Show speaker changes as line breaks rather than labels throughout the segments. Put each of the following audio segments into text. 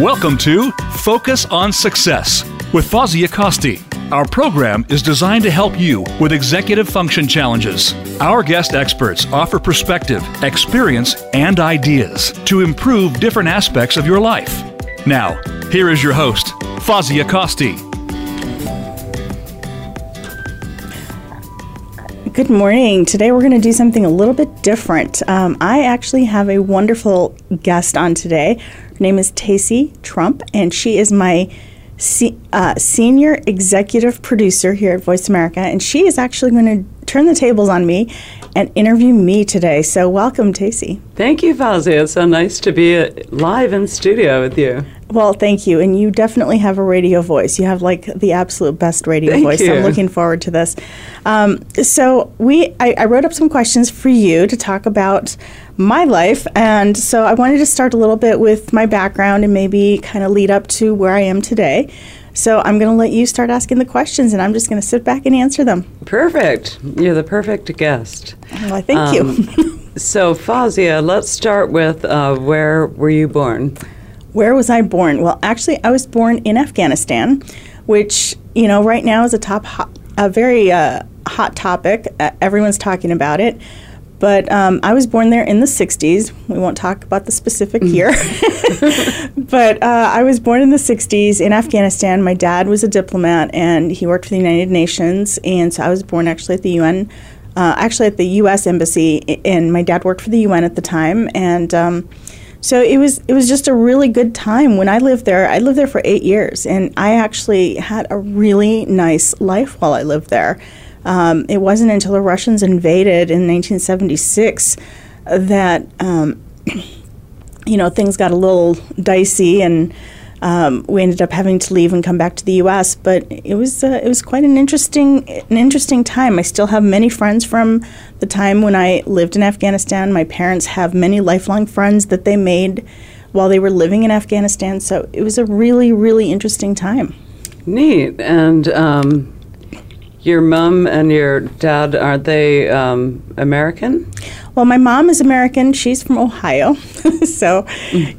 Welcome to Focus on Success with Fozia Acosti. Our program is designed to help you with executive function challenges. Our guest experts offer perspective, experience, and ideas to improve different aspects of your life. Now, here is your host, Fozia Acosti.
Good morning. Today we're going to do something a little bit different. Um, I actually have a wonderful guest on today. Her name is Tacy Trump, and she is my se- uh, senior executive producer here at Voice America. And she is actually going to turn the tables on me and interview me today. So, welcome, Tacy.
Thank you, Fozia. It's so nice to be uh, live in studio with you.
Well, thank you. And you definitely have a radio voice. You have like the absolute best radio
Thank
voice.
you.
I'm looking forward to this. Um, so we, I, I wrote up some questions for you to talk about my life, and so I wanted to start a little bit with my background and maybe kind of lead up to where I am today. So I'm going to let you start asking the questions, and I'm just going to sit back and answer them.
Perfect. You're the perfect guest.
Well, I thank you.
Um, So, Fozia, let's start with uh, where were you born?
Where was I born? Well, actually, I was born in Afghanistan, which you know right now is a top, hot, a very uh, hot topic. Uh, everyone's talking about it. But um, I was born there in the 60s. We won't talk about the specific year. but uh, I was born in the 60s in Afghanistan. My dad was a diplomat and he worked for the United Nations. And so I was born actually at the UN, uh, actually at the U.S. Embassy. And my dad worked for the UN at the time. And um, so it was it was just a really good time when I lived there. I lived there for eight years, and I actually had a really nice life while I lived there. Um, it wasn't until the Russians invaded in 1976 that um, you know things got a little dicey, and um, we ended up having to leave and come back to the U.S. But it was uh, it was quite an interesting an interesting time. I still have many friends from the time when I lived in Afghanistan. My parents have many lifelong friends that they made while they were living in Afghanistan. So it was a really really interesting time.
Neat. And um, your mom and your dad, are they um, American?
Well, my mom is American. She's from Ohio, so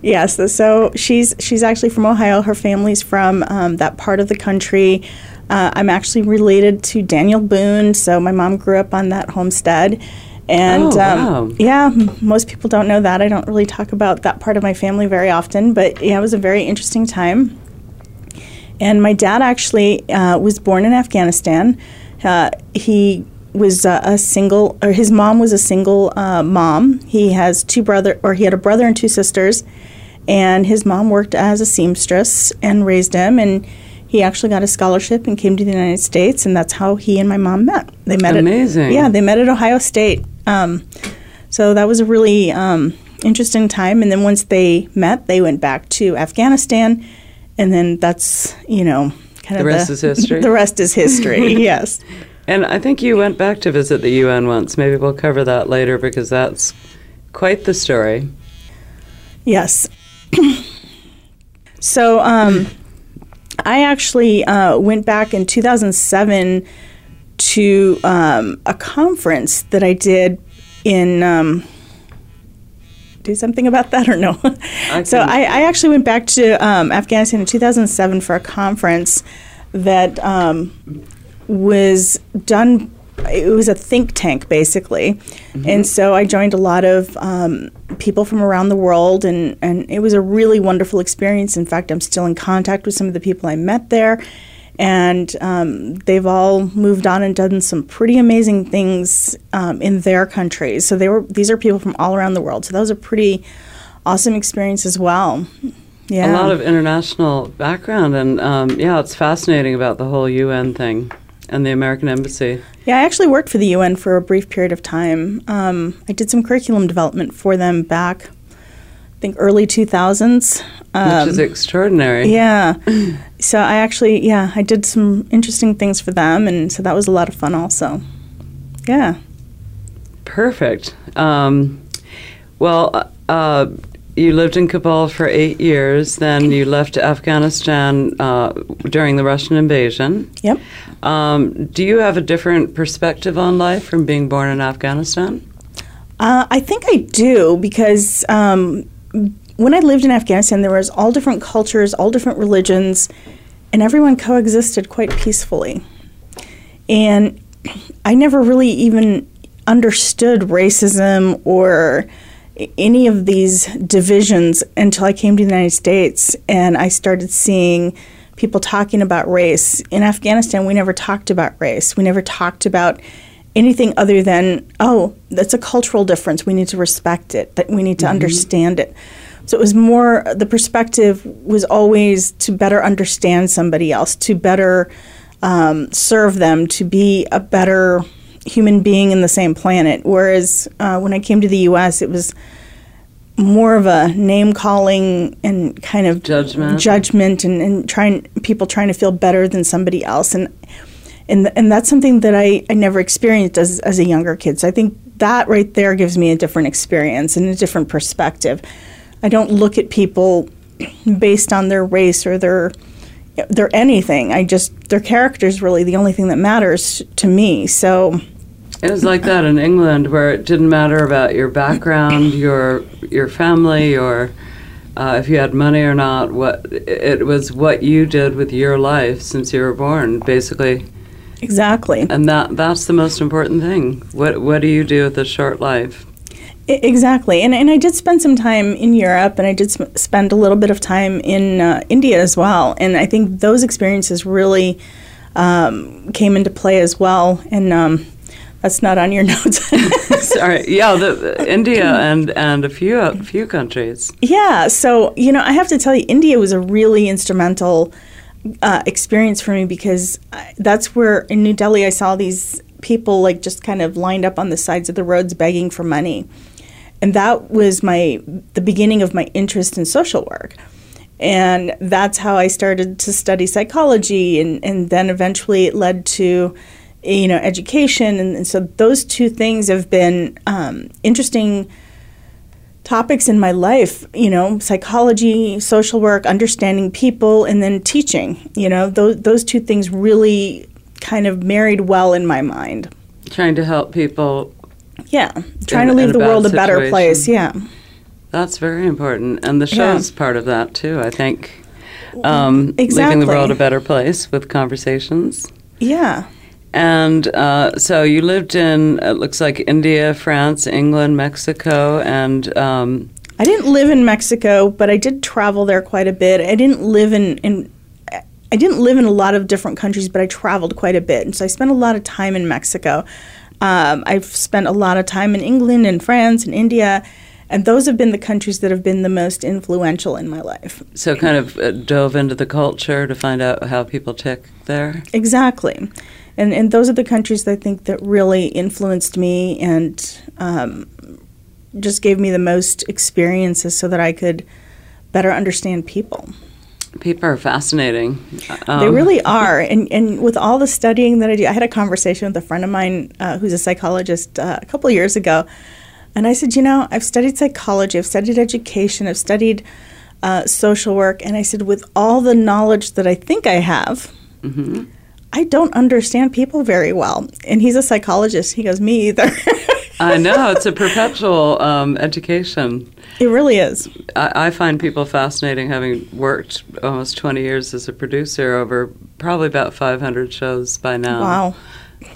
yes. So she's she's actually from Ohio. Her family's from um, that part of the country. Uh, I'm actually related to Daniel Boone. So my mom grew up on that homestead, and
Oh,
um,
wow.
yeah, most people don't know that. I don't really talk about that part of my family very often, but yeah, it was a very interesting time. And my dad actually uh, was born in Afghanistan. Uh, he was uh, a single, or his mom was a single uh, mom. He has two brother, or he had a brother and two sisters, and his mom worked as a seamstress and raised him. And he actually got a scholarship and came to the United States, and that's how he and my mom met. They met
Amazing.
At, yeah, they met at Ohio State. Um, so that was a really um, interesting time. And then once they met, they went back to Afghanistan, and then that's you know kind of
The
of
rest is history.
The rest is history. yes.
And I think you went back to visit the UN once. Maybe we'll cover that later because that's quite the story.
Yes. so um, I actually uh, went back in 2007 to um, a conference that I did in. Um, do something about that or no?
I
so I, I actually went back to um, Afghanistan in 2007 for a conference that um, was done. It was a think tank, basically, and so I joined a lot of um, people from around the world, and and it was a really wonderful experience. In fact, I'm still in contact with some of the people I met there, and um, they've all moved on and done some pretty amazing things um, in their countries. So they were these are people from all around the world. So that was a pretty awesome experience as well. Yeah,
A lot of international background, and um, yeah, it's fascinating about the whole UN thing and the American Embassy.
Yeah, I actually worked for the UN for a brief period of time. Um, I did some curriculum development for them back, I think, early 2000s. Um,
which is extraordinary.
yeah. So I actually, yeah, I did some interesting things for them, and so that was a lot of fun also. Yeah.
Perfect. Um, well, uh, you lived in Kabul for eight years. Then you left Afghanistan uh, during the Russian invasion.
Yep.
Um, do you have a different perspective on life from being born in Afghanistan?
Uh, I think I do because um, when I lived in Afghanistan, there was all different cultures, all different religions, and everyone coexisted quite peacefully. And I never really even understood racism or any of these divisions until I came to the United States and I started seeing people talking about race. In Afghanistan, we never talked about race. We never talked about anything other than, oh, that's a cultural difference. We need to respect it, that we need to mm-hmm. understand it. So it was more, the perspective was always to better understand somebody else, to better um, serve them, to be a better human being in the same planet. Whereas uh, when I came to the U.S., it was more of a name calling and kind of
judgment,
judgment, and, and trying people trying to feel better than somebody else, and and and that's something that I, I never experienced as as a younger kid. So I think that right there gives me a different experience and a different perspective. I don't look at people based on their race or their their anything. I just their character is really the only thing that matters to me. So
it was like that in England, where it didn't matter about your background, your your family, or uh, if you had money or not. What it was, what you did with your life since you were born, basically.
Exactly.
And that that's the most important thing. What what do you do with a short life?
Exactly, and and I did spend some time in Europe, and I did sp- spend a little bit of time in uh, India as well, and I think those experiences really um, came into play as well, and. Um, that's not on your notes.
Sorry. Yeah, the, the India and and a few a few countries.
Yeah. So you know, I have to tell you, India was a really instrumental uh, experience for me because that's where in New Delhi I saw these people like just kind of lined up on the sides of the roads begging for money, and that was my the beginning of my interest in social work. And that's how I started to study psychology, and, and then eventually it led to you know, education. And, and so those two things have been um, interesting topics in my life, you know, psychology, social work, understanding people, and then teaching. You know, those, those two things really kind of married well in my mind.
Trying to help people.
Yeah, trying in, to leave the world a better place. Yeah.
That's very important. And the show's yeah. part of that, too, I think. Um,
exactly.
Leaving the world a better place with conversations.
Yeah.
And uh, so you lived in, it looks like India, France, England, Mexico, and. Um,
I didn't live in Mexico, but I did travel there quite a bit. I didn't live in, in I didn't live in a lot of different countries, but I traveled quite a bit. And so I spent a lot of time in Mexico. Um, I've spent a lot of time in England and France and India. And those have been the countries that have been the most influential in my life.
So, kind of uh, dove into the culture to find out how people tick there?
Exactly and and those are the countries I think that really influenced me and um, just gave me the most experiences so that I could better understand people.
People are fascinating.
Um. They really are, and and with all the studying that I do, I had a conversation with a friend of mine uh, who's a psychologist uh, a couple years ago, and I said, you know, I've studied psychology, I've studied education, I've studied uh, social work, and I said, with all the knowledge that I think I have, mm-hmm. I don't understand people very well. And he's a psychologist. He goes, Me either.
I know. It's a perpetual um, education.
It really is.
I, I, find people fascinating having worked almost 20 years as a producer over probably about 500 shows by now.
Wow.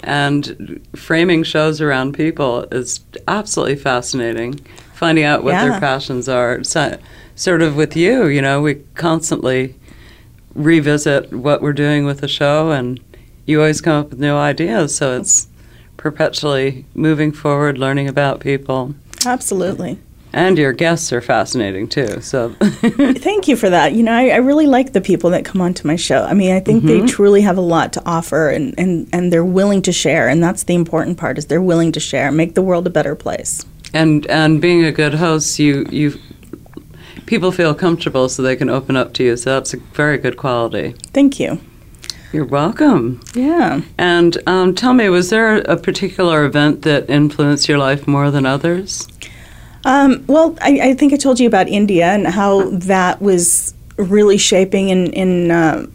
And framing shows around people is absolutely fascinating. Finding out what yeah. their passions are. So, sort of with you, you know, we constantly revisit what we're doing with the show, and you always come up with new ideas. So it's perpetually moving forward, learning about people.
Absolutely.
And your guests are fascinating too. So
thank you for that. You know, I, I, really like the people that come onto my show. I mean, I think mm-hmm. they truly have a lot to offer, and, and and they're willing to share. And that's the important part: is they're willing to share, make the world a better place.
And and being a good host, you you people feel comfortable so they can open up to you. So that's a very good quality.
Thank you.
You're welcome.
Yeah.
And um, tell me, was there a particular event that influenced your life more than others?
Um, well, I, I, think I told you about India and how that was really shaping in, in uh,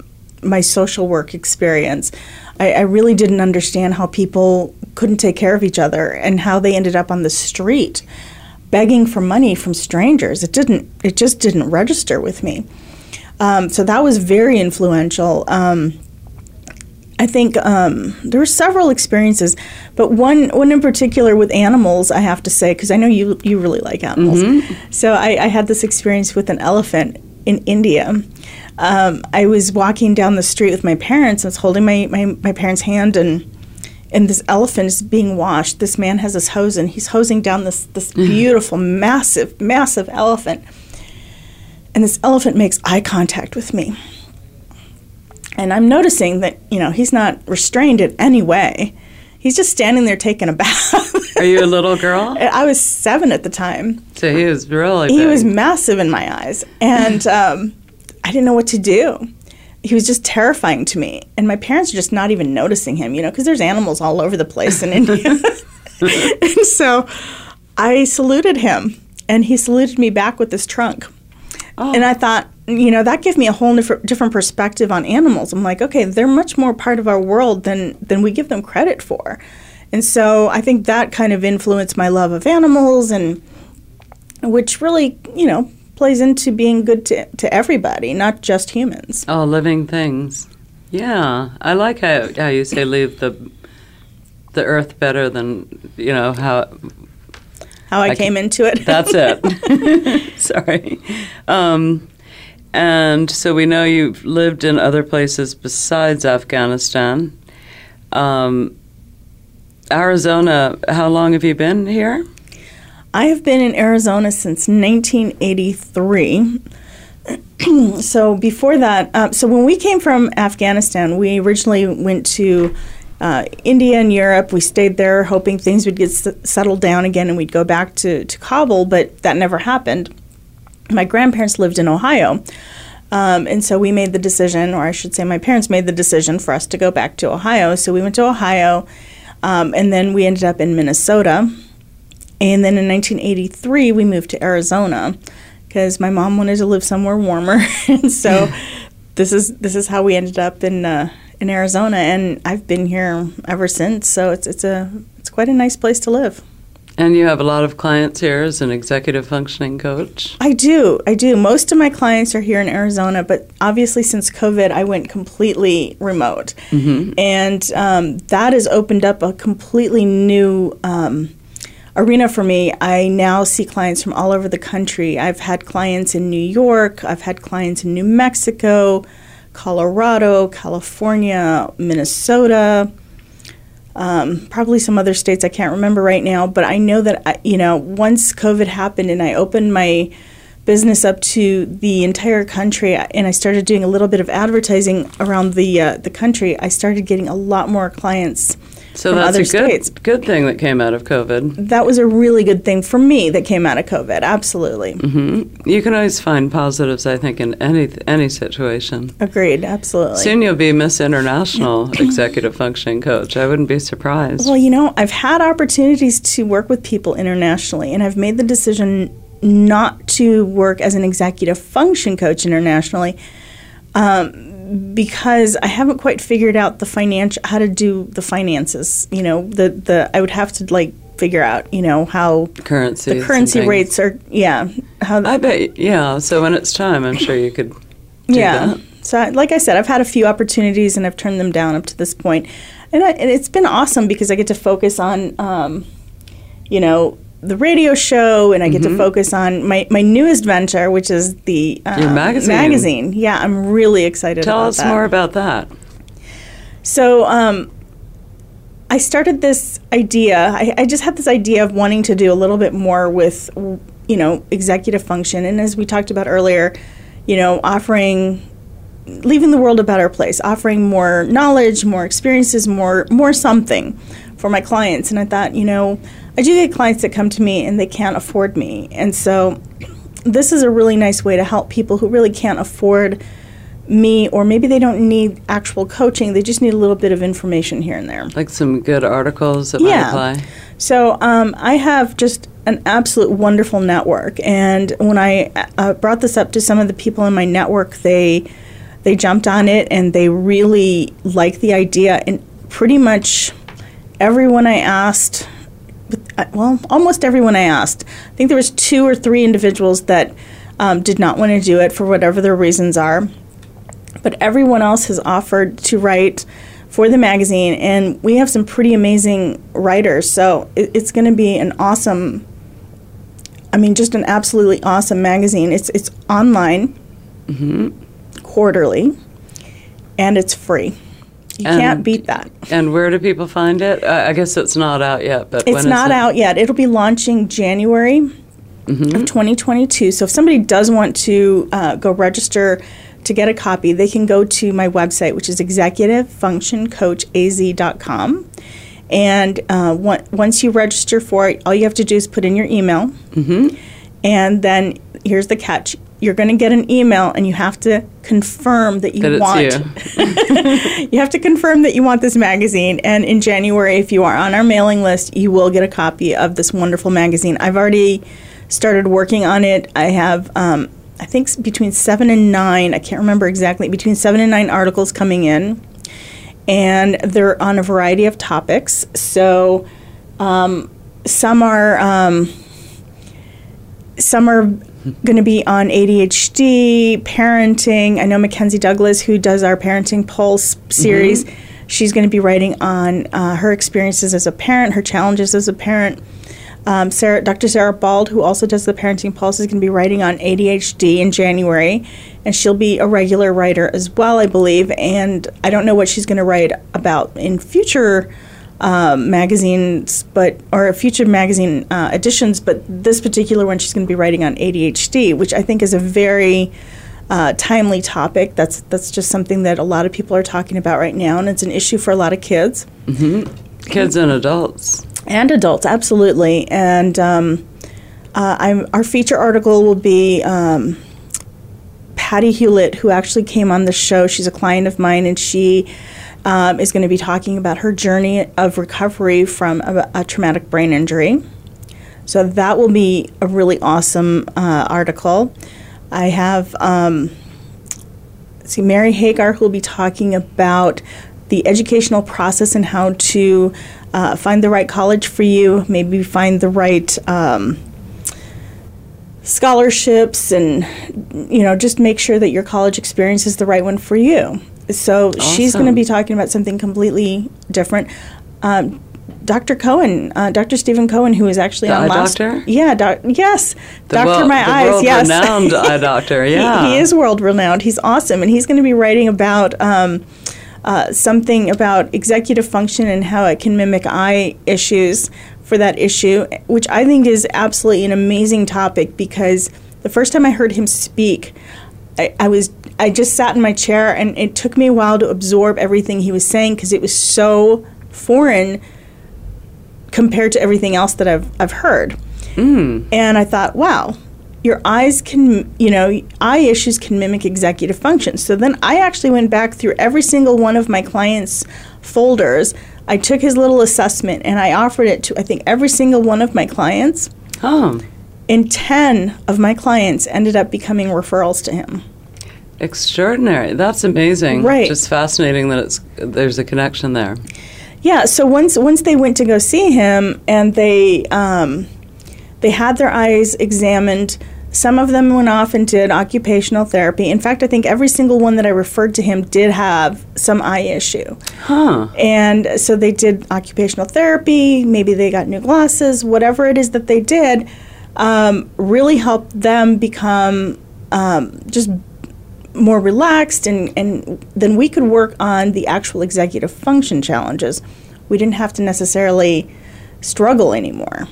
my social work experience. I, I, really didn't understand how people couldn't take care of each other and how they ended up on the street begging for money from strangers. It didn't. It just didn't register with me. Um, so that was very influential. Um, I think um, there were several experiences, but one one in particular with animals, I have to say, because I know you you really like animals. Mm-hmm. So I, I, had this experience with an elephant in India. Um, I was walking down the street with my parents. I was holding my, my, my parents' hand, and and this elephant is being washed. This man has his hose, and he's hosing down this this mm-hmm. beautiful, massive, massive elephant. And this elephant makes eye contact with me and I'm noticing that, you know, he's not restrained in any way. He's just standing there taking a bath.
Are you a little girl?
I was seven at the time.
So he was really
He was massive in my eyes. And um, I didn't know what to do. He was just terrifying to me. And my parents are just not even noticing him, you know, because there's animals all over the place in India. and so I saluted him, and he saluted me back with this trunk. Oh. And I thought, you know, that gave me a whole different perspective on animals. I'm like, okay, they're much more part of our world than than we give them credit for. And so I think that kind of influenced my love of animals and which really, you know, plays into being good to, to everybody, not just humans.
All living things. Yeah. I like how, how you say leave the the earth better than, you know, how
how I, I came can, into it.
That's it. Sorry. Um, and so we know you've lived in other places besides Afghanistan. Um, Arizona, how long have you been here?
I have been in Arizona since 1983. so before that, uh, so when we came from Afghanistan, we originally went to uh, India and Europe. We stayed there hoping things would get s- settled down again and we'd go back to, to Kabul, but that never happened. My grandparents lived in Ohio. Um, and so we made the decision, or I should say, my parents made the decision for us to go back to Ohio. So we went to Ohio, um, and then we ended up in Minnesota. And then in 1983, we moved to Arizona because my mom wanted to live somewhere warmer. and so this is this is how we ended up in uh, in Arizona, and I've been here ever since. So it's it's a it's quite a nice place to live.
And you have a lot of clients here as an executive functioning coach?
I do. I do. Most of my clients are here in Arizona, but obviously since COVID, I went completely remote. Mm-hmm. And um, that has opened up a completely new um, arena for me. I now see clients from all over the country. I've had clients in New York, I've had clients in New Mexico, Colorado, California, Minnesota. Um, probably some other states I can't remember right now, but I know that I, you know once COVID happened and I opened my business up to the entire country and I started doing a little bit of advertising around the uh, the country, I started getting a lot more clients
so that's a good,
states.
good thing that came out of COVID.
That was a really good thing for me that came out of COVID. Absolutely.
Mm-hmm. You can always find positives, I think, in any any situation.
Agreed. Absolutely.
Soon you'll be Miss International Executive Functioning Coach. I wouldn't be surprised.
Well, you know, I've had opportunities to work with people internationally, and I've made the decision not to work as an executive function coach internationally. Um, because I haven't quite figured out the financial how to do the finances. You know, the the I would have to like figure out, you know, how
currency
the currency rates are. Yeah,
how I bet. Yeah. So when it's time, I'm sure you could.
yeah.
That.
So, like I said, I've had a few opportunities and I've turned them down up to this point, and, I, and it's been awesome because I get to focus on, um, you know, the radio show and I get mm-hmm. to focus on my, my newest venture, which is the
uh, Your magazine.
magazine. Yeah, I'm really excited
Tell us
that.
more about that.
So, um, I started this idea. I, I, just had this idea of wanting to do a little bit more with, you know, executive function. And as we talked about earlier, you know, offering, leaving the world a better place, offering more knowledge, more experiences, more, more something for my clients. And I thought, you know, I do get clients that come to me and they can't afford me. And so this is a really nice way to help people who really can't afford me or maybe they don't need actual coaching. They just need a little bit of information here and there.
Like some good articles that
yeah.
might apply?
So um, i have just an absolute wonderful network. And when i uh, brought this up to some of the people in my network they they jumped on it and they really liked the idea. And pretty much everyone i asked well, almost everyone I asked. I think there was two or three individuals that um, did not want to do it for whatever their reasons are. But everyone else has offered to write for the magazine, and we have some pretty amazing writers. So it, it's going to be an awesome. I mean, just an absolutely awesome magazine. It's it's online, quarterly, and it's free. You
And-
can't beat that.
And where do people find it? I guess it's not out yet, but when
It's not
it?
out yet. It'll be launching January of 2022. So if somebody does want to uh, go register to get a copy, they can go to my website, which is executivefunctioncoachaz.com. And uh, on- once you register for it, all you have to do is put in your email. And then here's the catch. You're going to get an email, and you have to confirm that you
That
want
you.
you have to confirm that you want this magazine. And in January, if you are on our mailing list, you will get a copy of this wonderful magazine. I've already started working on it. I have, um, I think, between seven and nine, I can't remember exactly, between seven and nine articles coming in. And they're on a variety of topics. So um, some are. Um, some are going to be on ADHD, parenting. I know Mackenzie Douglas, who does our Parenting Pulse series, she's going to be writing on uh, her experiences as a parent, her challenges as a parent. Um, Sarah, Dr. Sarah Bald, who also does the Parenting Pulse, is going to be writing on ADHD in January, and she'll be a regular writer as well, I believe. And I don't know what she's going to write about in future um, magazines, but or future magazine uh, editions. But this particular one, she's going to be writing on ADHD, which I think is a very uh, timely topic. That's that's just something that a lot of people are talking about right now, and it's an issue for a lot of kids
Kids and adults.
and adults, absolutely. And um, uh, I'm, our feature article will be um, Patty Hewlett, who actually came on the show. She's a client of mine, and she um, is going to be talking about her journey of recovery from a, a traumatic brain injury. So that will be a really awesome uh, article. I have. Um, see Mary Hagar who will be talking about the educational process and how to uh, find the right college for you, maybe find the right um, scholarships, and you know just make sure that your college experience is the right one for you. So she's going to be talking about something completely different. Um, Dr. Cohen, uh, Dr. Stephen Cohen, who is actually
The
on
eye
last,
doctor?
yeah, doc, yes,
The
Doctor My Eyes, yes,
world-renowned eye doctor,
He- he, is world renowned. He's awesome, and he's going to be writing about um, uh, something about executive function and how it can mimic eye issues for that issue, which I think is absolutely an amazing topic because the first time I heard him speak, I, I was I just sat in my chair, and it took me a while to absorb everything he was saying because it was so foreign compared to everything else that I've I've heard. Mm. And I thought, wow, your eyes can, you know, eye issues can mimic executive function. So then I actually went back through every single one of my clients' folders. I took his little assessment and I offered it to I think every single one of my clients.
Oh,
And 10 of my clients ended up becoming referrals to him.
Extraordinary. That's amazing.
Right.
Just fascinating that it's there's a connection there.
Yeah, so once once they went to go see him and they um, they had their eyes examined, some of them went off and did occupational therapy. In fact, I think every single one that I referred to him did have some eye issue.
Huh.
And so they did occupational therapy, maybe they got new glasses, whatever it is that they did, um, really helped them become um, just more relaxed and, and then we could work on the actual executive function challenges. We didn't have to necessarily struggle anymore,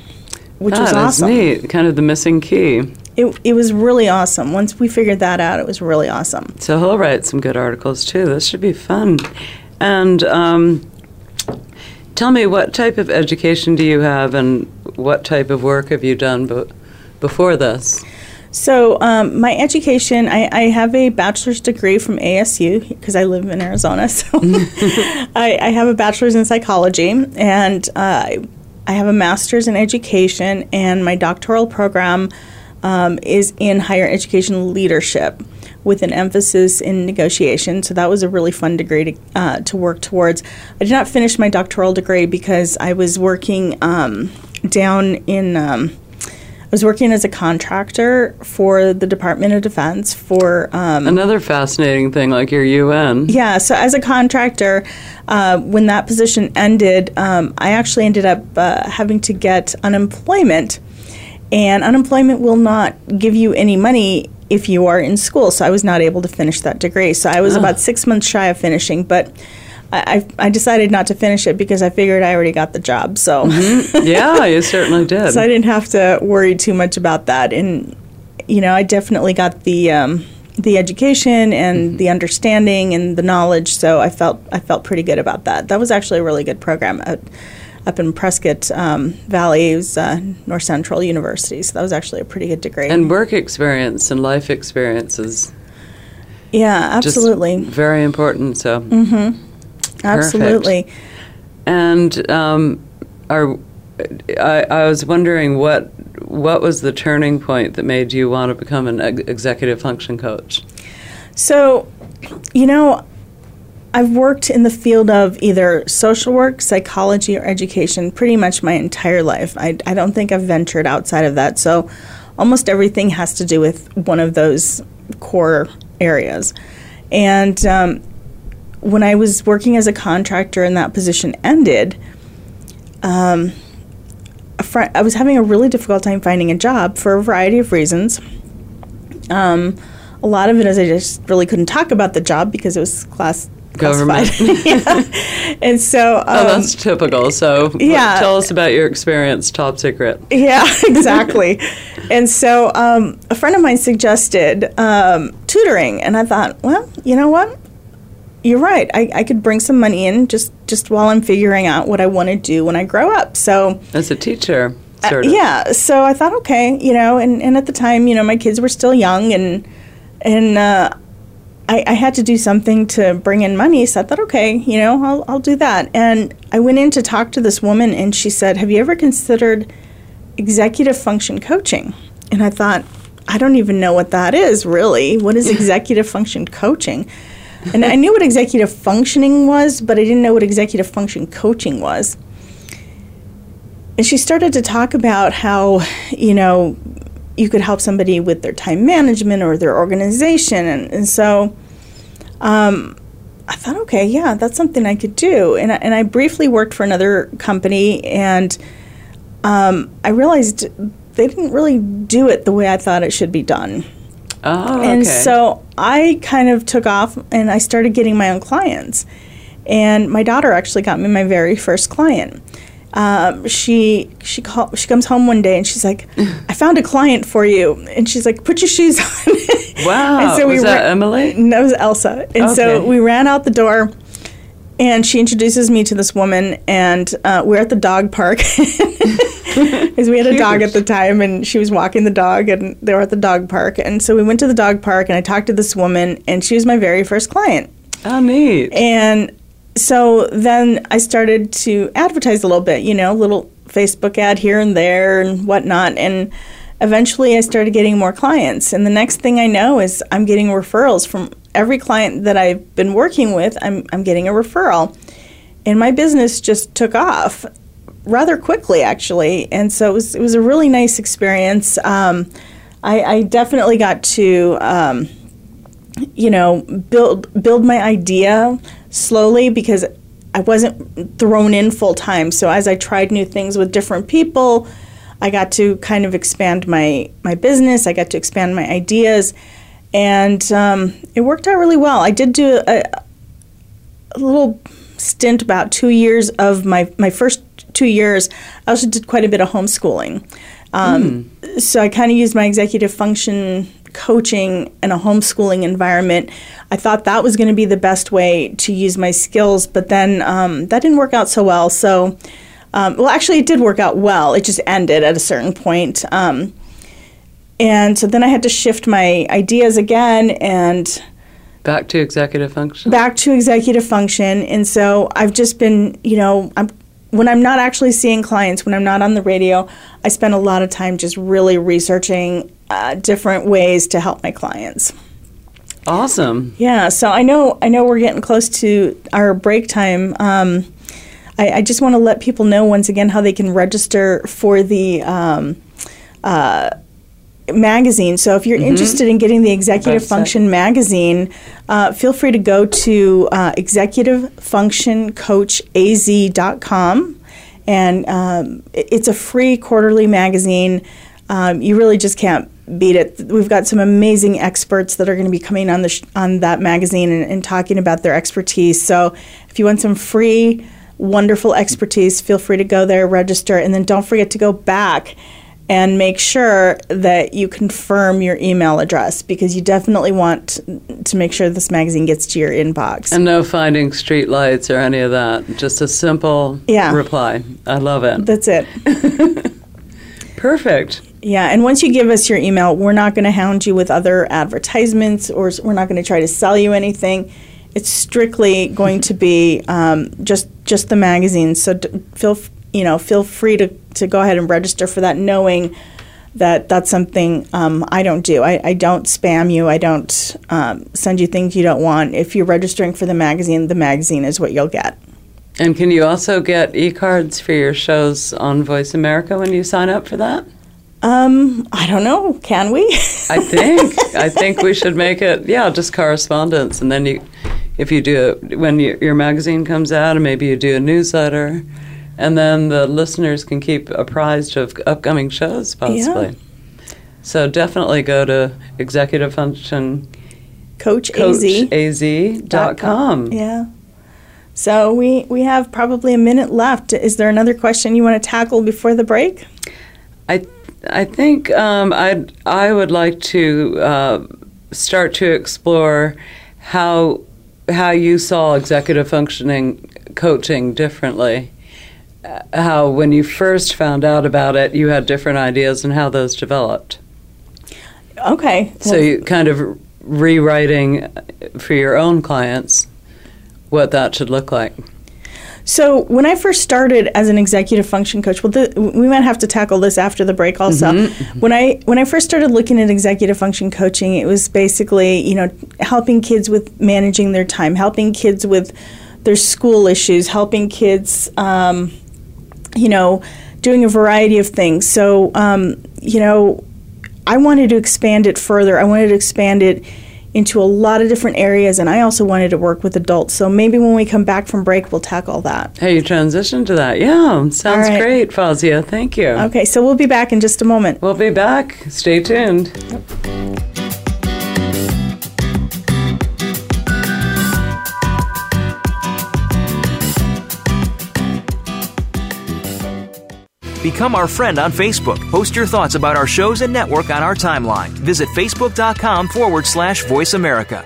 which was
That is
awesome.
neat. Kind of the missing key.
It, it was really awesome. Once we figured that out, it was really awesome.
So he'll write some good articles too. This should be fun. And um, tell me, what type of education do you have, and what type of work have you done be- before this?
So, um, my education, I, I have a bachelor's degree from ASU because I live in Arizona. So, I, I have a bachelor's in psychology and uh, I have a master's in education, and my doctoral program um, is in higher education leadership with an emphasis in negotiation. So, that was a really fun degree to, uh, to work towards. I did not finish my doctoral degree because I was working. Um, down in. Was working as a contractor for the Department of Defense for. Um,
Another fascinating thing, like your UN.
yeah, so as a contractor, uh, when that position ended, um, I actually ended up uh, having to get unemployment. And unemployment will not give you any money if you are in school. So I was not able to finish that degree. So I was about six months shy of finishing, but I, I decided not to finish it because I figured I already got the job. So.
yeah, you certainly did.
So I didn't have to worry too much about that, and you know, I definitely got the um, the education and the understanding and the knowledge. So I felt I felt pretty good about that. That was actually a really good program at, up in Prescott um, Valley. Was uh, North Central University. So that was actually a pretty good degree.
and work experience and life experiences.
yeah, absolutely,
very important. So,
absolutely.
and um, are I, I was wondering what what was the turning point that made you want to become an ex- executive function coach?
So, you know, I've worked in the field of either social work, psychology, or education pretty much my entire life. I, I don't think I've ventured outside of that. So, almost everything has to do with one of those core areas. And um, when I was working as a contractor and that position ended, um, a fri- I was having a really difficult time finding a job for a variety of reasons. Um, a lot of it is I just really couldn't talk about the job because it was class
Government.
Yeah. And so, um,
Oh, that's typical. So,
yeah.
tell us about your experience. Top secret.
yeah, exactly. and so, um, a friend of mine suggested um, tutoring, and I thought, well, you know what? You're right. I, I could bring some money in just just while I'm figuring out what I want to do when I grow up. So.
As a teacher,
Uh, yeah, so I thought, okay, you know, and, and at the time, you know, my kids were still young, and and uh, I, I had to do something to bring in money. So I thought, okay, you know, I'll I'll do that. And I went in to talk to this woman, and she said, "Have you ever considered executive function coaching?" And I thought, I don't even know what that is, really. What is executive function coaching? And I knew what executive functioning was, but I didn't know what executive function coaching was. And she started to talk about how you know you could help somebody with their time management or their organization. And, and so um, i thought okay yeah that's something i could do. And I, and I briefly worked for another company and um, i realized they didn't really do it the way i thought it should be done
Oh, okay.
and so I kind of took off and I started getting my own clients. And my daughter actually got me my very first client. Um, she she call, she comes home one day and she's like, "I found a client for you," and she's like, "Put your shoes on."
Wow.
and
Was that
ra-
Emily?
No, it was Elsa. And so we ran out the door, and she introduces me to this woman, and uh, we're at the dog park. Because we had a dog at the time, and she was walking the dog, and they were at the dog park. And so we went to the dog park, and I talked to this woman, and she was my very first client.
Oh, neat.
And so then I started to advertise a little bit, you know, a little Facebook ad here and there and whatnot. And eventually I started getting more clients. And the next thing I know is I'm getting referrals from every client that I've been working with, I'm, I'm getting a referral. And my business just took off rather quickly, actually. And so it was, it was a really nice experience. Um, I, I definitely got to. Um, you know build build my idea slowly because I wasn't thrown in full time. So as I tried new things with different people, I got to kind of expand my my business. I got to expand my ideas, and um, it worked out really well. I did do a, a little stint about two years of my my first two years. I also did quite a bit of homeschooling. Um, So I kind of used my executive function coaching in a homeschooling environment. I thought that was going to be the best way to use my skills, but then um, that didn't work out so well. So, um, well, actually, it did work out well. It just ended at a certain point. And so then I had to shift my ideas again and
Back to executive function.
back to executive function. And so I've just been, you know, I'm when I'm not actually seeing clients, when I'm not on the radio, I spend a lot of time just really researching uh, different ways to help my clients.
Awesome.
Yeah, so I know I know we're getting close to our break time. Um, I, I just want to let people know once again how they can register for the. Um, uh, magazine. So if you're
Mm-hmm.
interested in getting the Executive
Website.
Function magazine, uh, feel free to go to uh, executivefunctioncoachaz.com. And um, it- it's a free quarterly magazine. Um, you really just can't beat it. We've got some amazing experts that are going to be coming on the sh- on that magazine and, and talking about their expertise. So if you want some free, wonderful expertise, feel free to go there, register, and then don't forget to go back and make sure that you confirm your email address because you definitely want to make sure this magazine gets to your inbox.
And no finding streetlights or any of that. Just a simple
Yeah.
reply. I love it.
That's it.
Perfect.
Yeah, and once you give us your email, we're not going to hound you with other advertisements or we're not going to try to sell you anything. It's strictly going to be um, just just the magazine. So d- feel f- you know feel free to, to go ahead and register for that, knowing that that's something um, I don't do. I, I don't spam you. I don't um, send you things you don't want. If you're registering for the magazine, the magazine is what you'll get.
And can you also get e cards for your shows on Voice America when you sign up for that?
Um, I don't know. Can we?
I think I think we should make it yeah, just correspondence, and then you, if you do it when you, your magazine comes out, and maybe you do a newsletter, and then the listeners can keep apprised of upcoming shows possibly. Yeah. So definitely go to executive function
Coach
coach
AZ.
dot com.
Yeah. So we we have probably a minute left. Is there another question you want to tackle before the break?
I I think um, I I would like to uh, start to explore how how you saw executive functioning coaching differently. Uh, How when you first found out about it, you had different ideas and how those developed.
Okay.
So
well,
you kind of rewriting for your own clients what that should look like.
so when I first started as an executive function coach, well, th- we might have to tackle this after the break. Also, when I when I first started looking at executive function coaching, it was basically you know helping kids with managing their time, helping kids with their school issues, helping kids. Um, you know, doing a variety of things. So, um, you know, I wanted to expand it further. I wanted to expand it into a lot of different areas, and I also wanted to work with adults. So maybe when we come back from break, we'll tackle that.
Hey, you transitioned to that. Yeah, sounds
right.
great, Fozia. Thank you.
Okay, so we'll be back in just a moment.
We'll be back. Stay tuned.
Become our friend on Facebook. Post your thoughts about our shows and network on our timeline. Visit facebook.com forward slash voice America.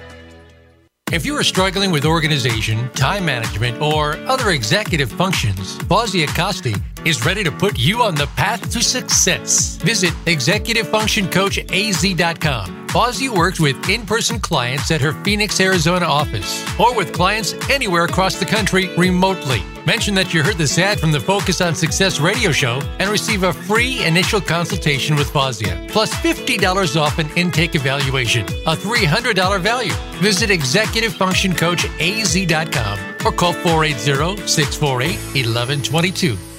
If you are struggling with organization, time management, or other executive functions, Fozia Acosti is ready to put you on the path to success. Visit Executive Function Coach executivefunctioncoachaz.com. Fozia works with in person clients at her Phoenix, Arizona office or with clients anywhere across the country remotely. Mention that you heard this ad from the Focus on Success radio show and receive a free initial consultation with Fozia, plus $50 off an intake evaluation, a $300 value. Visit Executive Function Coach executivefunctioncoachaz.com or call 480 648 1122.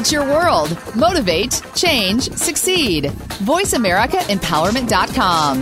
It's your world. Motivate, change, succeed. VoiceAmericaEmpowerment.com.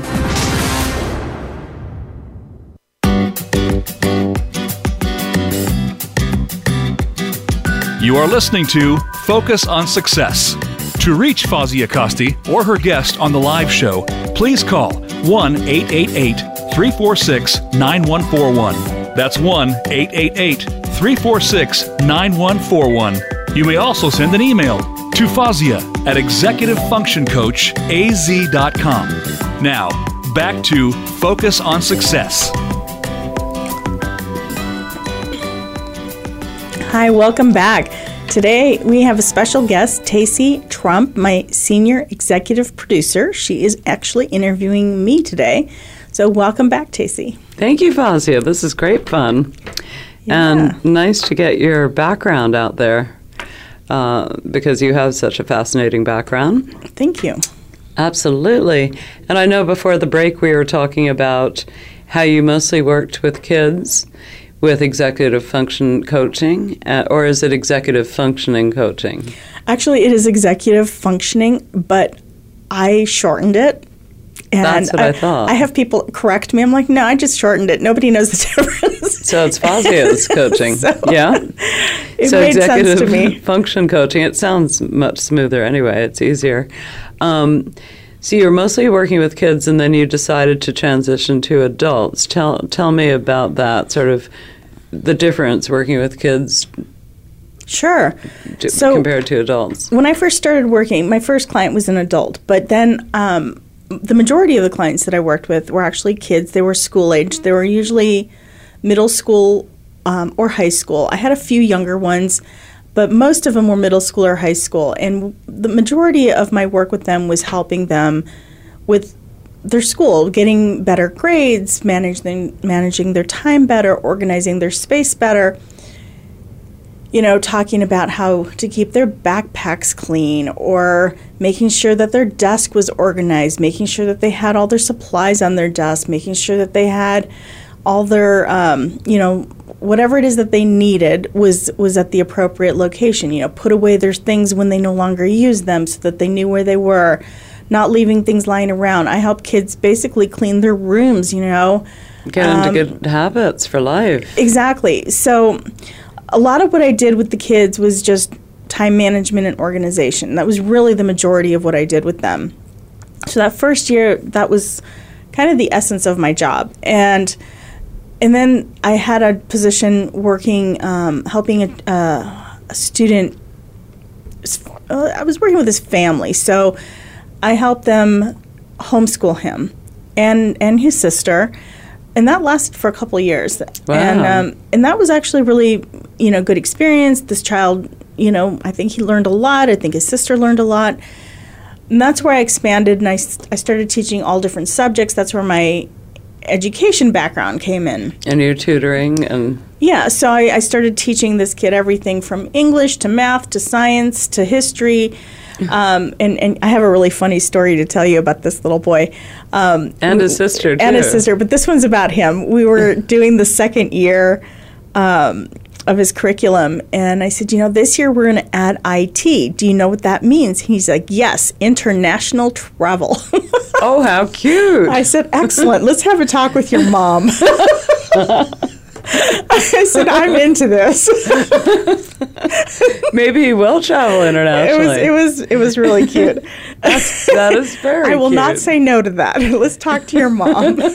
You are listening to Focus on Success. To reach Fozia Acosti or her guest on the live show, please call 1 888 346 9141. That's 1 888 346 9141. You may also send an email to Fozia at executivefunctioncoachaz.com. Now, back to Focus on Success.
Hi, welcome back. Today we have a special guest, Tacy Trump, my senior executive producer. She is actually interviewing me today. So, welcome back, Tacy.
Thank you, Fozia. This is great fun.
Yeah.
And nice to get your background out there uh, because you have such a fascinating background.
Thank you.
Absolutely. And I know before the break we were talking about how you mostly worked with kids with executive function coaching, uh, or is it executive functioning coaching?
Actually, it is executive functioning, but I shortened it. And
That's what I thought.
I have people correct me. I'm like, no, I just shortened it. Nobody knows the difference.
So it's Fozia's coaching.
So-
yeah.
It
so
made sense
executive
to me.
function coaching. It sounds much smoother anyway. It's easier. Um, so you're mostly working with kids, and then you decided to transition to adults. Tell tell me about that. Sort of the difference working with kids
Sure.
to,
So-
compared to adults.
when I first started working, my first client was an adult, but then um, the majority of the clients that I worked with were actually kids. They were school age. They were usually middle school um, or high school. I had a few younger ones, but most of them were middle school or high school. And the majority of my work with them was helping them with their school, getting better grades, managing managing their time better, organizing their space better you know, talking about how to keep their backpacks clean or making sure that their desk was organized, making sure that they had all their supplies on their desk, making sure that they had all their, um, you know, whatever it is that they needed was was at the appropriate location. You know, put away their things when they no longer use them so that they knew where they were, not leaving things lying around. I help kids basically clean their rooms. You know,
Get
Um,
into good habits for life.
Exactly. So, a lot of what I did with the kids was just time management and organization. That was really the majority of what I did with them. So that first year, that was kind of the essence of my job, and and then I had a position working, um, helping a, uh, a student. Uh, I was working with his family, so I helped them homeschool him and and his sister, and that lasted for a couple of years. And um, and that was actually really you know good experience. This child, you know, I think he learned a lot. I think his sister learned a lot. And that's where I expanded and I, I started teaching all different subjects. That's where my education background came in.
And you're tutoring and
Yeah, so I, I started teaching this kid everything from English to math to science to history. Um, and, and I have a really funny story to tell you about this little boy. Um,
And his sister,
And his sister, but this one's about him. We were doing the second year um, of his curriculum, and I said, You know, this year we're going to add IT. Do you know what that means? He's like, Yes, international travel.
oh, how cute!
I said, Excellent. Let's have a talk with your mom. I said, I'm into this.
Maybe he will travel
It
internationally.
was it was it was really cute.
that is very.
I will not say no to that. Let's talk to your mom.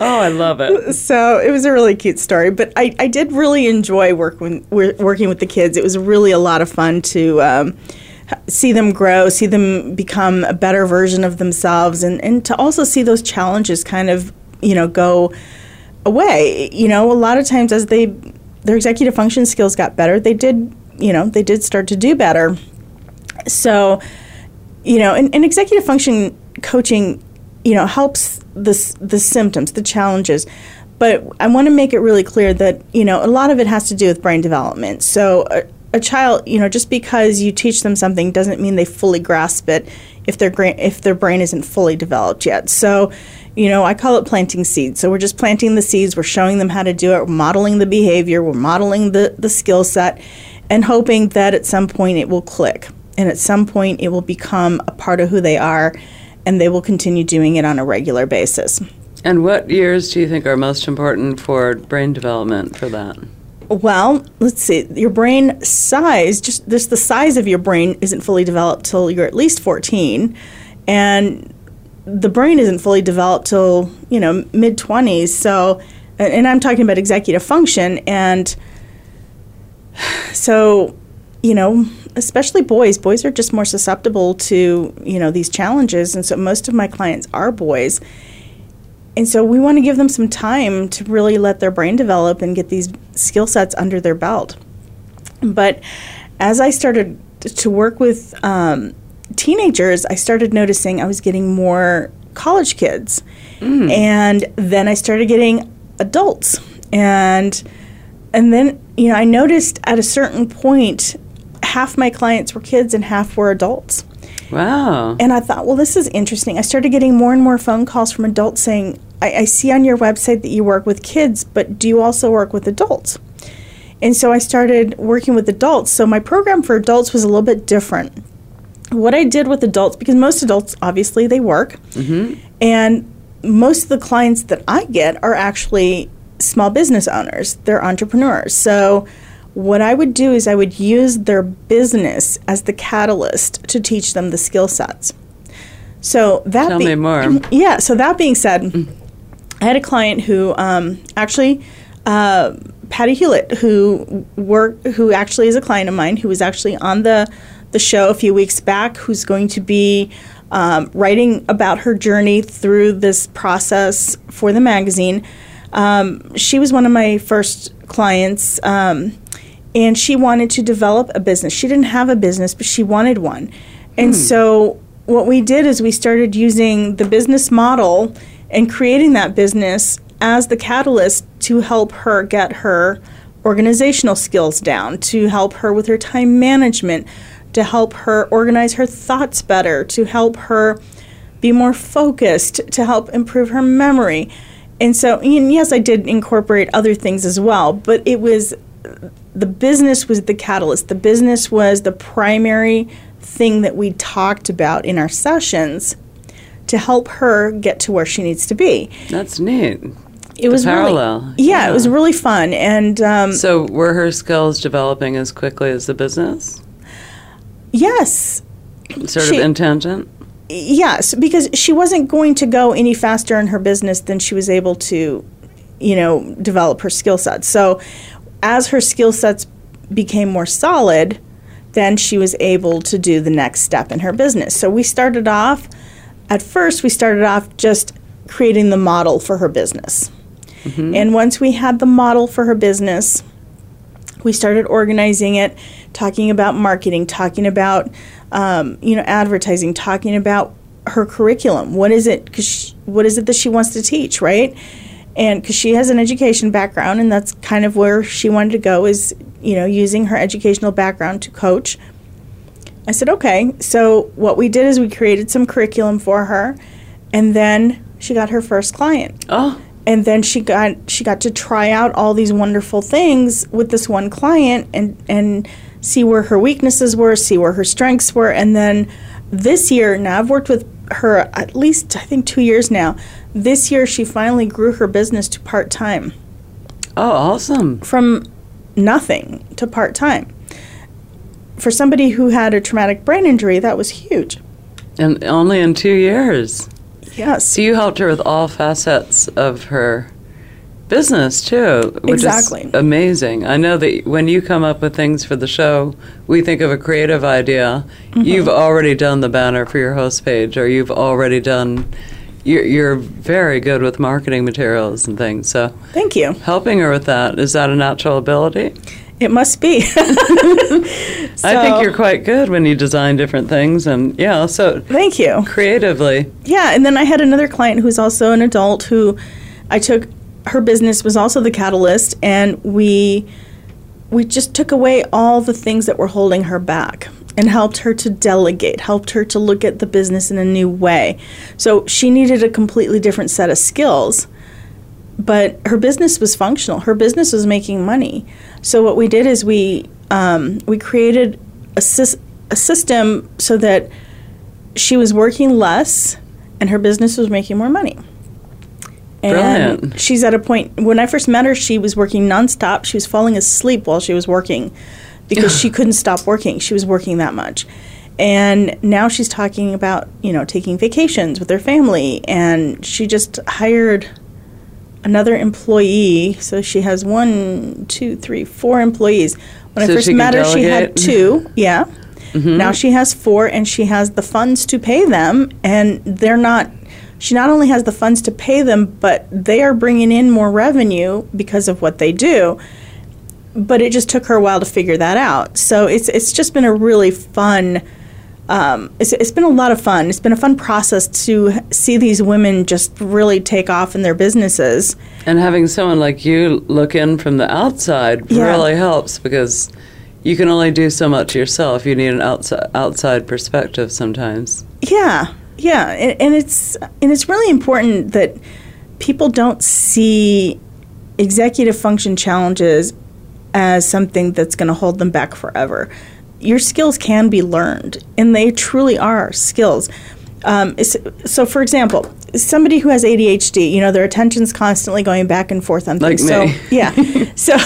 Oh, I love it.
so it was a really cute story, but I, I did really enjoy working working with the kids. It was really a lot of fun to um, see them grow, see them become a better version of themselves, and, and to also see those challenges kind of you know go away. You know, a lot of times as they their executive function skills got better, they did you know they did start to do better. So you know, and, and executive function coaching, you know, helps the the symptoms, the challenges. But I want to make it really clear that you know a lot of it has to do with brain development. So a, a child, you know, just because you teach them something doesn't mean they fully grasp it if their gra- if their brain isn't fully developed yet. So, you know, I call it planting seeds. So we're just planting the seeds. We're showing them how to do it. We're modeling the behavior. We're modeling the the skill set, and hoping that at some point it will click and at some point it will become a part of who they are and they will continue doing it on a regular basis.
And what years do you think are most important for brain development for that?
Well, let's see. Your brain size, just this the size of your brain, isn't fully developed till you're at least 14, and the brain isn't fully developed till you know mid 20s. So, and, I'm talking about executive function, and so you know, especially boys. Boys are just more susceptible to you know these challenges, and so most of my clients are boys. And so we want to give them some time to really let their brain develop and get these skill sets under their belt. But as I started to work with um, teenagers, I started noticing I was getting more college kids. Mm. And then I started getting adults. And and then, you know, I noticed at a certain point half my clients were kids and half were adults.
Wow.
And I thought, well, this is interesting. I started getting more and more phone calls from adults saying, I, I see on your website that you work with kids, but do you also work with adults? And so I started working with adults. So my program for adults was a little bit different. What I did with adults, because most adults obviously they work, and most of the clients that I get are actually small business owners, they're entrepreneurs. So what I would do is I would use their business as the catalyst to teach them the skill sets. So that
Tell
be-
me more.
Yeah. So that being said, I had a client who um, actually, uh, Patty Hewlett, who work, who actually is a client of mine, who was actually on the the show a few weeks back, who's going to be um, writing about her journey through this process for the magazine. Um, she was one of my first clients. Um, and she wanted to develop a business. She didn't have a business, but she wanted one. And so what we did is we started using the business model and creating that business as the catalyst to help her get her organizational skills down, to help her with her time management, to help her organize her thoughts better, to help her be more focused, to help improve her memory. And so, and yes, I did incorporate other things as well, but it was the business was the catalyst. The business was the primary thing that we talked about in our sessions to help her get to where she needs to be.
That's neat.
It was
parallel,
Really, yeah,
yeah.
it was really fun, and um,
So were her skills developing as quickly as the business?
Yes,
Sort
She-
of intention?
yes, because she wasn't going to go any faster in her business than she was able to, you know, develop her skill sets. So, as her skill sets became more solid, then she was able to do the next step in her business. So, we started off, at first, we started off just creating the model for her business. Mm-hmm. And once we had the model for her business, we started organizing it, talking about marketing, talking about um, you know advertising, talking about her curriculum. What is it? Cause what is it that she wants to teach, right? And because she has an education background, and that's kind of where she wanted to go is you know using her educational background to coach. I said, okay. So what we did is we created some curriculum for her, and then she got her first client
Oh,
and then she got she got to try out all these wonderful things with this one client and and see where her weaknesses were see where her strengths were. And then this year now i've worked with her at least i think two years now. This year she finally grew her business to part-time.
Oh, awesome.
from nothing to part-time. For somebody who had a traumatic brain injury that was huge.
And only in two years.
Yes
So you helped her with all facets of her business too, which
Exactly.
is amazing. I know that when you come up with things for the show, we think of a creative idea.
Mm-hmm.
You've already done the banner for your host page, or you've already done. You're, you're very good with marketing materials and things. So
thank you
helping her with that is that a natural ability?
It must be
I think you're quite good when you design different things, and yeah, so
thank you
creatively.
Yeah, and then I had another client who's also an adult who I took her business was also the catalyst and we we just took away all the things that were holding her back and helped her to delegate, helped her to look at the business in a new way. So she needed a completely different set of skills. But her business was functional. Her business was making money. So what we did is we um, we created a, sys- a system so that she was working less and her business was making more money. And
Brilliant.
she's at a point, when I first met her, she was working nonstop. She was falling asleep while she was working because she couldn't stop working. She was working that much. And now she's talking about, you know, taking vacations with her family. And she just hired another employee. So she has one, two, three, four employees. When
So
I first met her, she had two. Yeah. Now she has four, and she has the funds to pay them. And they're not. She not only has the funds to pay them, but they are bringing in more revenue because of what they do. But it just took her a while to figure that out. So it's it's just been a really fun. Um, it's, it's been a lot of fun. It's been a fun process to see these women just really take off in their businesses.
And having someone like you look in from the outside
Yeah.
really helps because you can only do so much yourself. You need an outside outside perspective sometimes.
Yeah, yeah, and, and it's and it's really important that people don't see executive function challenges as something that's going to hold them back forever. Your skills can be learned, and they truly are skills. Um, so, for example, somebody who has ADHD, you know, their attention's constantly going back and forth on
Like
things. So,
me.
yeah. So,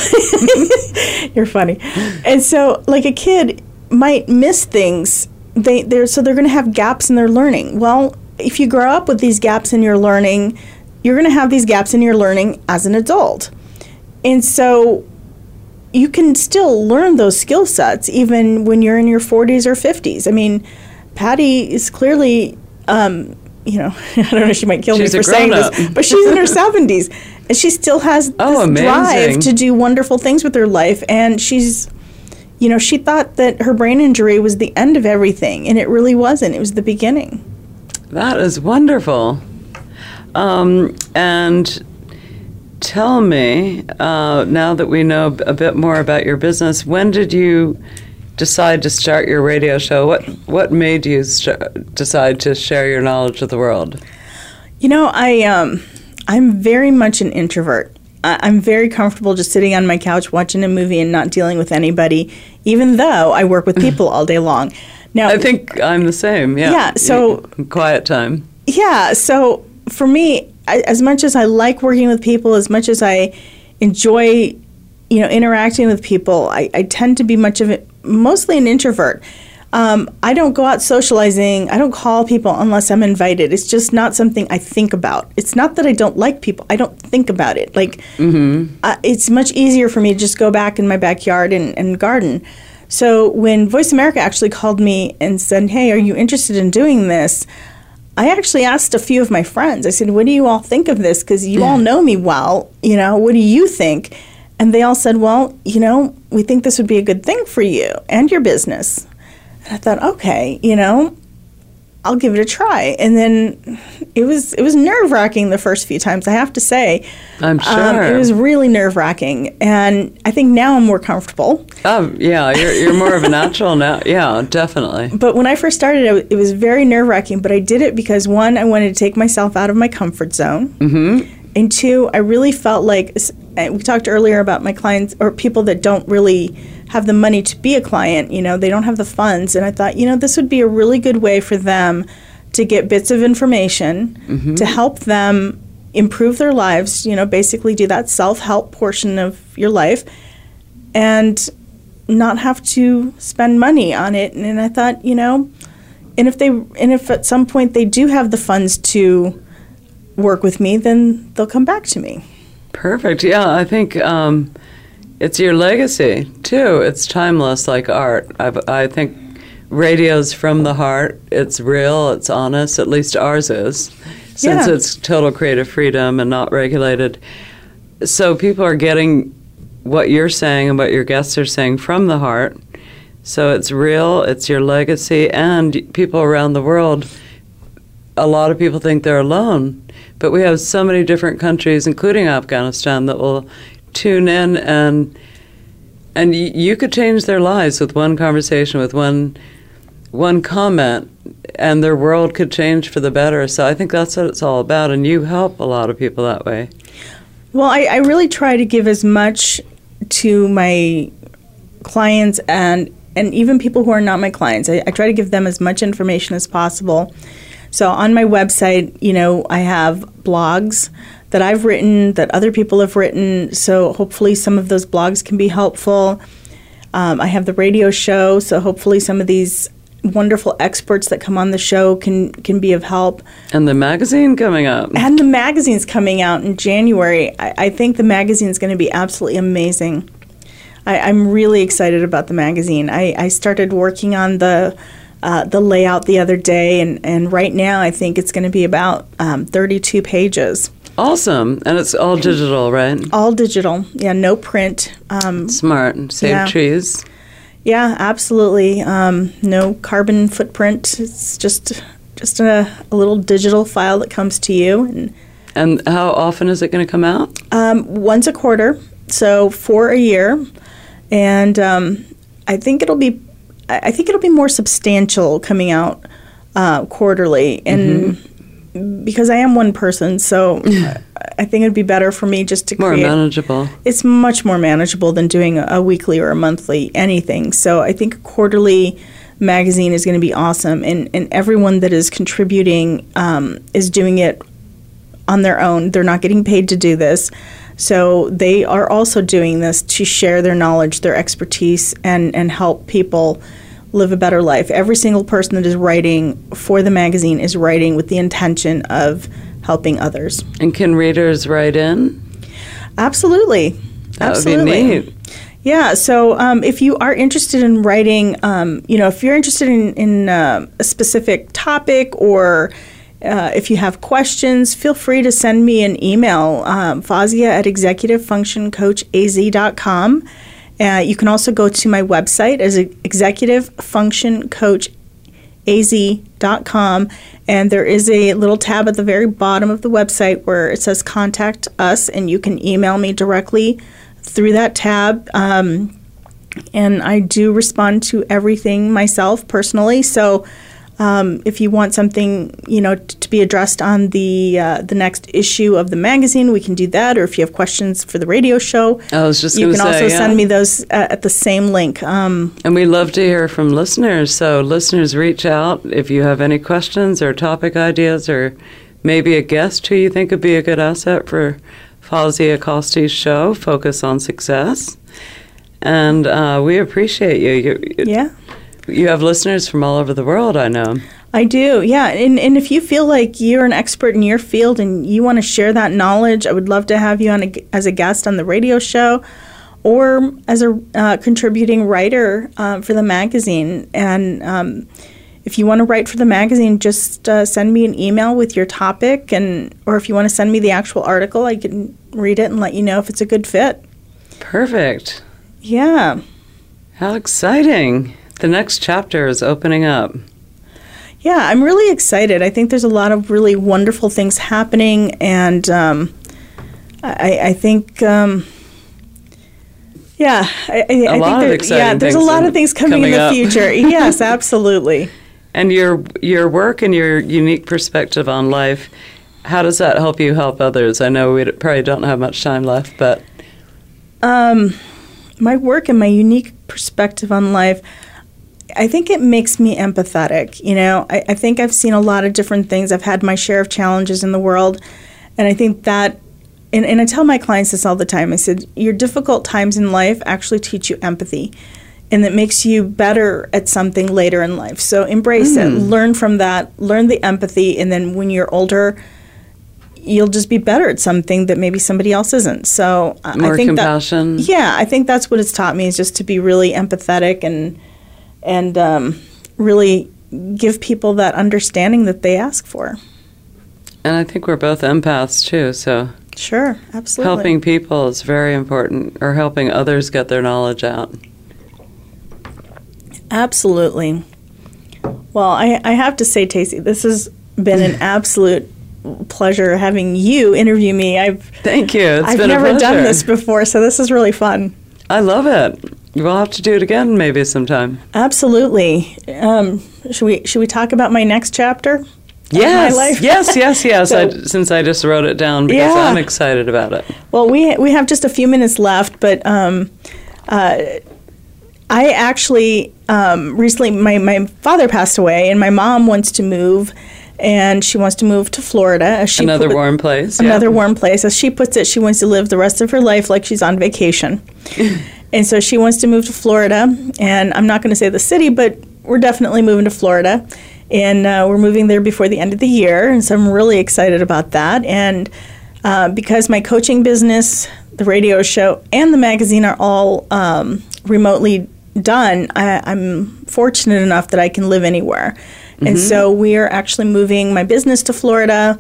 you're funny. And so, like a kid might miss things. They they're so they're going to have gaps in their learning. Well, if you grow up with these gaps in your learning, you're going to have these gaps in your learning as an adult. And so you can still learn those skill sets even when you're in your 40s or 50s. I mean, Patty is clearly, um, you know, I don't know, she might kill
She's
me for saying
grown-up.
this, but she's in her 70s and she still has
Oh,
this drive to do wonderful things with her life. And she's, you know, she thought that her brain injury was the end of everything, and it really wasn't. It was the beginning.
That is wonderful. Um, and tell me, uh, now that we know a bit more about your business, when did you decide to start your radio show? What what made you st- decide to share your knowledge with the world?
You know, I um, I'm very much an introvert. I- I'm very comfortable just sitting on my couch watching a movie and not dealing with anybody, even though I work with people all day long. Now,
I think I'm the same. Yeah.
Yeah, so-
quiet time.
yeah. So for me, I, as much as I like working with people, as much as I enjoy, you know, interacting with people, I, I tend to be much of it, mostly an introvert. Um, I don't go out socializing. I don't call people unless I'm invited. It's just not something I think about. It's not that I don't like people. I don't think about it. Like, uh, it's much easier for me to just go back in my backyard and, and garden. So when Voice America actually called me and said, "Hey, are you interested in doing this?" I actually asked a few of my friends. I said, "What do you all think of this? Because you all know me well. You know, what do you think?" And they all said, "Well, you know, we think this would be a good thing for you and your business." And I thought, "Okay, you know, I'll give it a try." And then it was it was nerve wracking the first few times. I have to say,
I'm
Um,
sure.
it was really nerve wracking, and I think now I'm more comfortable.
Oh, yeah. You're, you're more of a natural now. Yeah, definitely.
But when I first started, it, it was very nerve wracking. But I did it because one, I wanted to take myself out of my comfort zone, mm-hmm. and two, I really felt like we talked earlier about my clients or people that don't really have the money to be a client. You know, they don't have the funds, and I thought, you know, this would be a really good way for them to get bits of information to help them improve their lives. You know, basically do that self help portion of your life, and not have to spend money on it. And I thought, you know, and if they and if at some point they do have the funds to work with me, then they'll come back to me.
Perfect. Yeah, I think um, it's your legacy too. It's timeless, like art. I, I think radio's from the heart. It's real. It's honest. At least ours is, since
Yeah.
it's total creative freedom and not regulated. So people are getting what you're saying and what your guests are saying from the heart. So it's real. It's your legacy, and people around the world a lot of people think they're alone, but we have so many different countries, including Afghanistan, that will tune in and and you could change their lives with one conversation, with one one comment, and their world could change for the better. So I think that's what it's all about, and you help a lot of people that way.
Well, I, I really try to give as much to my clients and and even people who are not my clients. I, I try to give them as much information as possible. So on my website, you know, I have blogs that I've written, that other people have written. So hopefully, some of those blogs can be helpful. Um, I have the radio show, so hopefully, some of these wonderful experts that come on the show can can be of help.
And the magazine coming up.
And the magazine's coming out in January. I, I think the magazine's going to be absolutely amazing. I, I'm really excited about the magazine. I, I started working on the uh, the layout the other day, and, and right now I think it's going to be about um, 32 pages.
Awesome. And it's all digital, right?
All digital. Yeah, no print. Um,
Smart. Save
Yeah.
trees.
yeah, absolutely. Um, no carbon footprint. It's just just a, a little digital file that comes to you, and
And how often is it going to come out?
um, once a quarter, so for a year, and um, I think it'll be, I I think it'll be more substantial coming out uh, quarterly, and because I am one person, so I- think it'd be better for me just to
More
create.
manageable.
it's much more manageable than doing a, a weekly or a monthly anything. So I think a quarterly magazine is going to be awesome, and and everyone that is contributing um, is doing it on their own. They're not getting paid to do this. So they are also doing this to share their knowledge, their expertise, and, and help people live a better life. Every single person that is writing for the magazine is writing with the intention of helping others.
And can readers write in?
Absolutely.
That
Absolutely.
would be neat.
Yeah. So um, if you are interested in writing, um, you know, if you're interested in, in uh, a specific topic or uh, if you have questions, feel free to send me an email, um, Fozia at executivefunctioncoachaz.com. Uh, you can also go to my website as Executive Function Coach az.com and there is a little tab at the very bottom of the website where it says contact us and you can email me directly through that tab. Um, and i do respond to everything myself personally so um, if you want something you know t- to be addressed on the uh, the next issue of the magazine we can do that or if you have questions for the radio show
I was just
you can
say,
also
yeah.
send me those uh, at the same link um,
And we love to hear from listeners. So, listeners, reach out if you have any questions or topic ideas or maybe a guest who you think would be a good asset for Fozia Costi's show, Focus on Success. And uh, we appreciate you. you.
yeah
You have listeners from all over the world, I know.
I do, yeah. And, and if you feel like you're an expert in your field and you want to share that knowledge, I would love to have you on a, as a guest on the radio show or as a uh, contributing writer uh, for the magazine. And um, if you want to write for the magazine, just uh, send me an email with your topic, and or if you want to send me the actual article, I can read it and let you know if it's a good fit.
Perfect.
Yeah.
How exciting. The next chapter is opening up.
Yeah, I'm really excited. I think there's a lot of really wonderful things happening, and um, I, I think, um, yeah, I, I, I think
lot of
there- yeah, there's a lot
in-
of things coming, in the
up.
future. yes, absolutely.
And your your work and your unique perspective on life, how does that help you help others? I know we probably don't have much time left, but
Um, my work and my unique perspective on life, I think it makes me empathetic. You know, I, I think I've seen a lot of different things. I've had my share of challenges in the world, and I think that. And, and I tell my clients this all the time. I said, Your difficult times in life actually teach you empathy, and that makes you better at something later in life. So embrace it, mm. learn from that, learn the empathy, and then when you're older, you'll just be better at something that maybe somebody else isn't. So
More
I think
compassion.
That, yeah, I think that's what it's taught me is just to be really empathetic and and um, really give people that understanding that they ask for.
and I think we're both empaths too, so
Sure, absolutely.
helping people is very important or helping others get their knowledge out.
Absolutely. Well, I, I have to say, Tacy, this has been an absolute pleasure having you interview me. I've
Thank you. It's
I've never done this before, so this is really fun.
I love it. We'll have to do it again maybe sometime.
Absolutely. Um, should we should we talk about my next chapter?
Yes,
my life?
yes, yes, yes. I,
So-
since I just wrote it down because
Yeah.
I'm excited about it.
Well, we we have just a few minutes left, but um, uh, I actually um, recently my my father passed away, and my mom wants to move, and she wants to move to Florida. As she
Another
put-
warm place. yeah.
Another warm place. As she puts it, she wants to live the rest of her life like she's on vacation. and so she wants to move to Florida. And I'm not going to say the city, but we're definitely moving to Florida. And uh, we're moving there before the end of the year. And so I'm really excited about that. And uh, because my coaching business, the radio show, and the magazine are all um, remotely done, I, I'm fortunate enough that I can live anywhere. And so we are actually moving my business to Florida,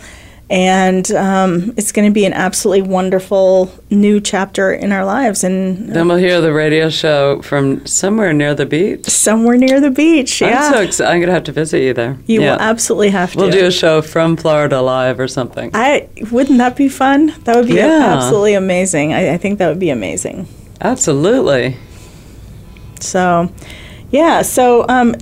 and um, it's going to be an absolutely wonderful new chapter in our lives and
Then we'll hear the radio show from somewhere near the beach.
somewhere near the beach. Yeah,
I'm so excited. I'm going to have to visit you there.
you
Yeah.
will absolutely have to.
We'll do a show from Florida live or something.
I wouldn't that be fun? That would be
Yeah.
absolutely amazing. I, I think that would be amazing.
Absolutely.
So, yeah. So, um,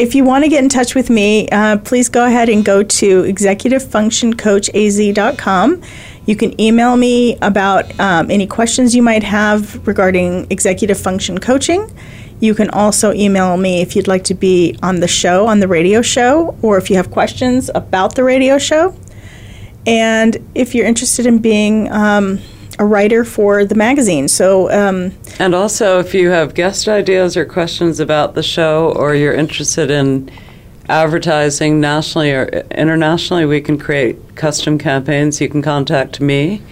if you want to get in touch with me, uh, please go ahead and go to executivefunctioncoachaz.com. You can email me about um, any questions you might have regarding executive function coaching. You can also email me if you'd like to be on the show, on the radio show, or if you have questions about the radio show. And if you're interested in being um, a writer for the magazine. So, um,
And also, if you have guest ideas or questions about the show, or you're interested in advertising nationally or internationally, we can create custom campaigns. You can contact me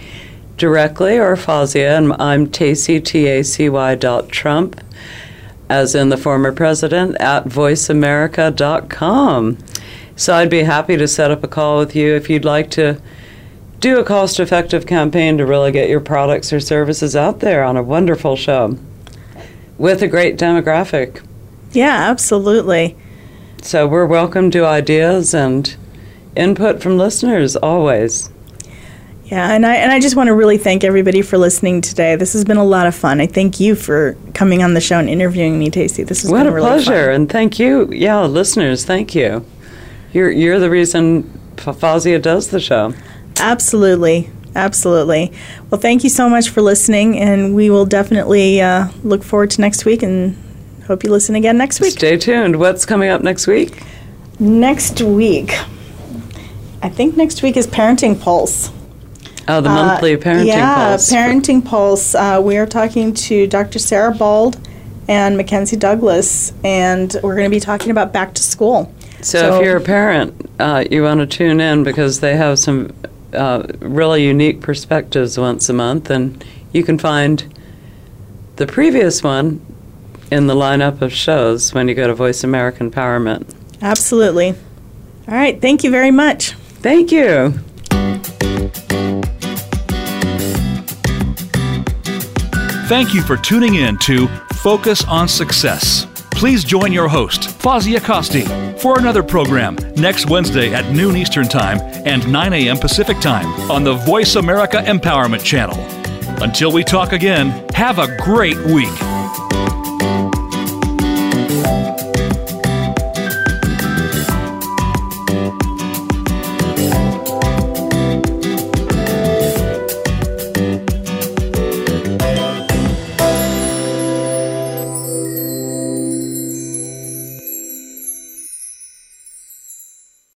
directly or Fozia, and I'm Tacy, T A C Y dot Trump, as in the former president, at voiceamerica.com. So I'd be happy to set up a call with you if you'd like to do a cost effective campaign to really get your products or services out there on a wonderful show with a great demographic.
yeah, absolutely.
So we're welcome to ideas and input from listeners always.
Yeah, and I and I just want to really thank everybody for listening today. This has been a lot of fun. I thank you for coming on the show and interviewing me, Tacy. This has
What
been
a
really
pleasure.
fun.
And thank you. Yeah, listeners, thank you. You're, you're the reason Fozia does the show.
Absolutely, absolutely. Well, thank you so much for listening, and we will definitely uh, look forward to next week and hope you listen again next week.
Stay tuned. What's coming up next week?
Next week, I think next week is Parenting Pulse.
Oh, the
Uh,
monthly parenting
yeah,
pulse.
Parenting Pulse. Uh, we are talking to Dr. Sarah Bald and Mackenzie Douglas, and we're going to be talking about back to school.
So, if you're a parent, uh, you want to tune in because they have some uh, really unique perspectives once a month, and you can find the previous one in the lineup of shows when you go to Voice America Empowerment.
Absolutely. All right. Thank you very much.
Thank you.
Thank you for tuning in to Focus on Success. Please join your host, Fozia Costi, for another program next Wednesday at noon Eastern Time and 9 a.m. Pacific Time on the Voice America Empowerment Channel. Until we talk again, have a great week.